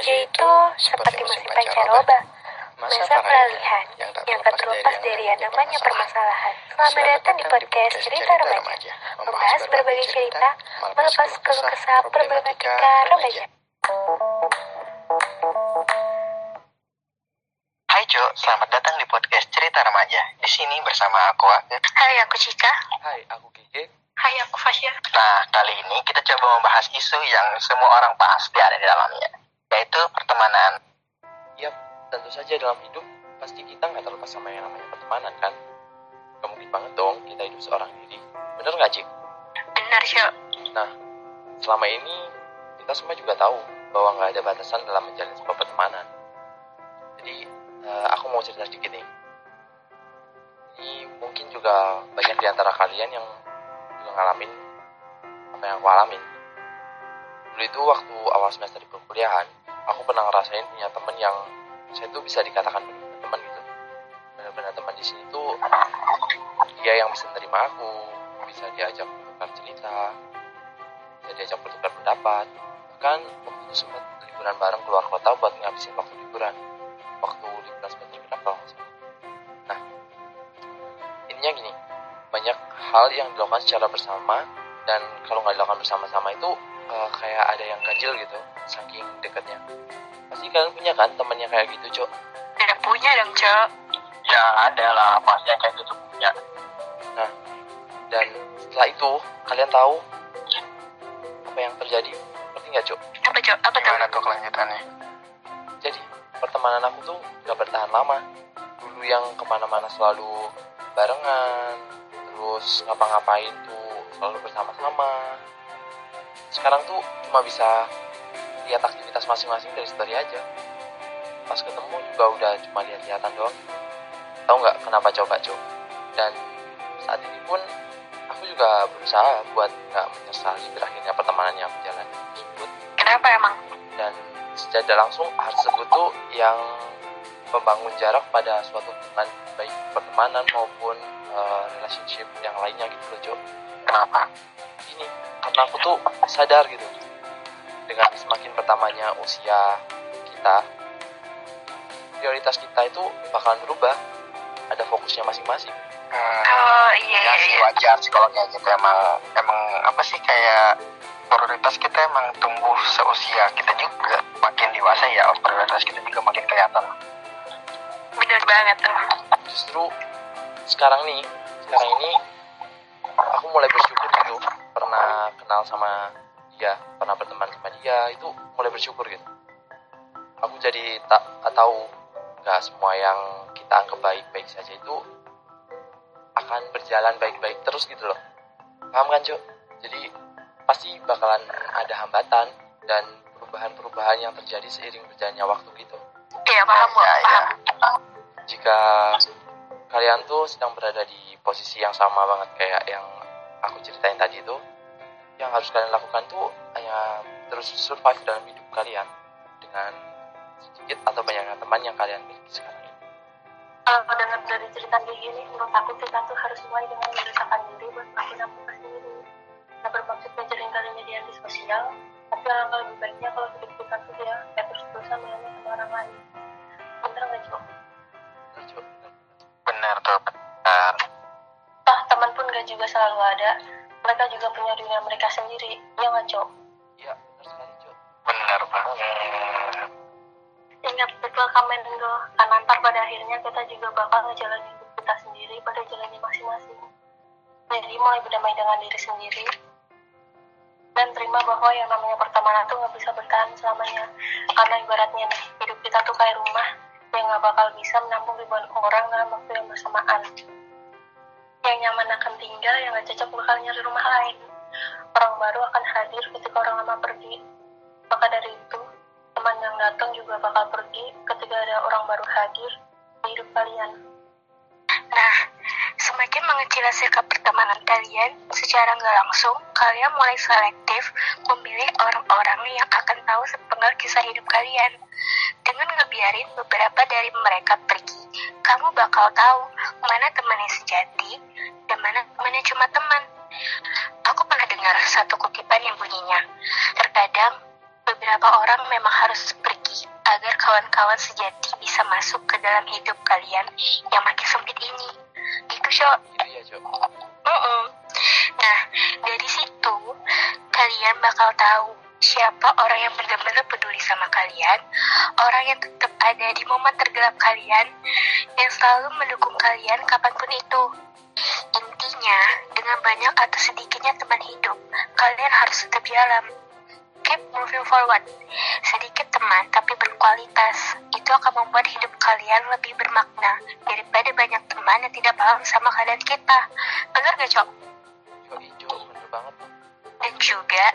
remaja itu seperti musim pancaroba, masa peralihan yang tak terlepas dari yang namanya permasalahan. Selamat datang di podcast Cerita Remaja, membahas berbagai cerita, melepas keluh kesah problematika remaja. Hai Jo, selamat datang di podcast Cerita Remaja. Di sini bersama aku Agit. Hai, aku Cika. Hai, aku Gigi. Hai, aku Fasya. Nah, kali ini kita coba membahas isu yang semua orang pasti ada di dalamnya, yaitu pertemanan. Yap, tentu saja dalam hidup pasti kita nggak terlepas sama yang namanya pertemanan kan. Gak mungkin banget dong kita hidup seorang diri. Bener nggak Cik? Benar, Jo. Nah, selama ini kita semua juga tahu bahwa nggak ada batasan dalam menjalin sebuah pertemanan. Jadi, eh, aku mau cerita sedikit nih. Jadi, mungkin juga banyak di antara kalian yang juga ngalamin apa yang aku alamin. Dulu itu waktu awal semester di perkuliahan, aku pernah ngerasain punya temen yang saya tuh bisa dikatakan teman gitu. Benar-benar teman di sini tuh dia yang bisa menerima aku, bisa diajak bertukar cerita, bisa diajak bertukar pendapat. Bahkan waktu itu sempat liburan bareng keluar kota buat ngabisin waktu liburan. Waktu liburan semester salah. Nah, intinya gini, banyak hal yang dilakukan secara bersama dan kalau nggak dilakukan bersama-sama itu eh, kayak ada yang ganjil gitu, saking dekatnya. Pasti kalian punya kan temennya kayak gitu, Cok? Tidak punya dong, Jo. Ya ada lah, pasti yang kayak gitu punya. Dan setelah itu, kalian tahu apa yang terjadi? Ngerti nggak, Cok? Apa, Jo? Apa? Gimana tuh kelanjutannya? Jadi, pertemanan aku tuh gak bertahan lama. Dulu yang ke mana-mana selalu barengan, terus ngapa-ngapain tuh selalu bersama-sama. Sekarang tuh cuma bisa lihat aktivitas masing-masing dari story aja. Pas ketemu juga udah cuma lihat-lihatan doang. Tahu nggak kenapa coba coba? Dan saat ini pun aku juga berusaha buat nggak menyesali berakhirnya pertemanan yang berjalan tersebut Kenapa emang? dan secara langsung hal tersebut tuh yang membangun jarak pada suatu hubungan baik pertemanan maupun eh, relationship yang lainnya gitu loh Cok Kenapa? ini karena aku tuh sadar gitu dengan semakin pertamanya usia kita prioritas kita itu bakalan berubah ada fokusnya masing-masing Hmm, Oh, iya, ya iya, sih iya. wajar sih kalau kayak gitu emang emang apa sih kayak prioritas kita emang tumbuh seusia kita juga makin dewasa ya prioritas kita juga makin kelihatan. Banget tuh. justru sekarang nih sekarang ini aku mulai bersyukur gitu pernah kenal sama dia pernah berteman sama dia itu mulai bersyukur gitu aku jadi tak tahu nggak semua yang kita anggap baik-baik saja itu akan berjalan baik-baik terus gitu loh paham kan Cok? jadi pasti bakalan ada hambatan dan perubahan-perubahan yang terjadi seiring berjalannya waktu gitu Iya, paham. Ya, ya. Paham. Jika kalian tuh sedang berada di posisi yang sama banget kayak yang aku ceritain tadi itu yang harus kalian lakukan tuh hanya terus survive dalam hidup kalian dengan sedikit atau banyaknya teman yang kalian miliki sekarang ini kalau dengar dari cerita kayak gini, menurut aku kita tuh harus mulai dengan mendesakan diri buat makin apa sendiri. Nah bermaksud ngajarin kalian jadi anti sosial, tapi alangkah lebih baiknya kalau hidup kita tuh ya terus-terusan menyanyi sama orang lain. Bener nggak Cok? Bener tuh benar. Toh teman pun gak juga selalu ada. Mereka juga punya dunia mereka sendiri. Iya nggak Cok? iya benar sekali Cok. Bener banget. Ingat betul komen lo, karena ntar pada akhirnya kita juga bakal ngejalanin hidup kita sendiri pada jalannya masing-masing. Jadi mulai berdamai dengan diri sendiri, dan terima bahwa yang namanya pertemanan tuh nggak bisa bertahan selamanya. Karena ibaratnya nih, hidup kita tuh kayak rumah yang nggak bakal bisa menampung ribuan orang dalam waktu yang bersamaan. Yang nyaman akan tinggal, yang nggak cocok bakal nyari rumah lain. Orang baru akan hadir ketika orang lama pergi. Maka dari itu, teman yang datang juga bakal pergi ketika ada orang baru hadir di hidup kalian. Nah, semakin mengecil sikap pertemanan kalian, secara nggak langsung, kalian mulai selektif memilih orang-orang yang akan tahu sepenggal kisah hidup kalian. Dengan ngebiarin beberapa dari mereka pergi, kamu bakal tahu mana teman yang sejati dan mana teman yang cuma teman. Aku pernah dengar satu kutipan yang bunyinya, terkadang beberapa orang memang harus pergi agar kawan-kawan sejati bisa masuk ke dalam hidup kalian yang makin sempit ini. Gitu, ya, Jo. Nah, dari situ kalian bakal tahu siapa orang yang benar-benar peduli sama kalian, orang yang tetap ada di momen tergelap kalian, yang selalu mendukung kalian kapan pun itu. Intinya, dengan banyak atau sedikitnya teman hidup, kalian harus tetap jalan. Keep moving forward. Sedikit teman tapi berkualitas, itu akan membuat hidup kalian lebih bermakna daripada banyak teman yang tidak paham sama keadaan kita. Bener gak, Cok? Bener banget. Dan juga,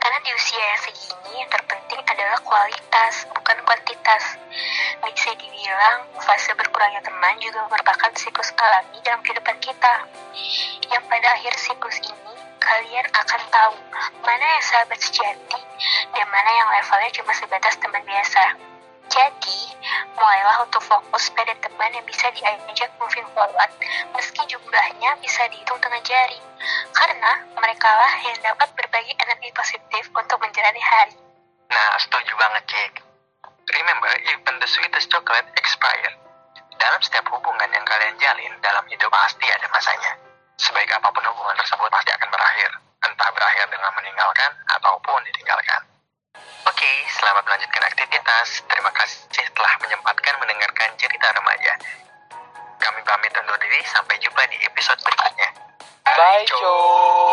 karena di usia yang segini yang terpenting adalah kualitas, bukan kuantitas. Bisa dibilang, fase berkurangnya teman juga merupakan siklus alami dalam kehidupan kita. Yang pada akhir siklus ini, kalian akan tahu mana yang sahabat sejati dan mana yang levelnya cuma sebatas teman biasa. Jadi, mulailah untuk fokus pada teman yang bisa diajak moving forward, meski jumlahnya bisa dihitung dengan jari. Karena mereka lah yang dapat berbagi energi positif untuk menjalani hari. Nah, setuju banget, Cik. Remember, even the sweetest chocolate expire. Dalam setiap hubungan yang kalian jalin dalam hidup pasti ada masanya. Sebaik apa pun hubungan tersebut pasti akan berakhir. Entah berakhir dengan meninggalkan ataupun ditinggalkan. Oke, selamat melanjutkan aktivitas. Terima kasih telah menyempatkan mendengarkan cerita remaja. Kami pamit undur diri, sampai jumpa di episode berikutnya. Bye, Jo.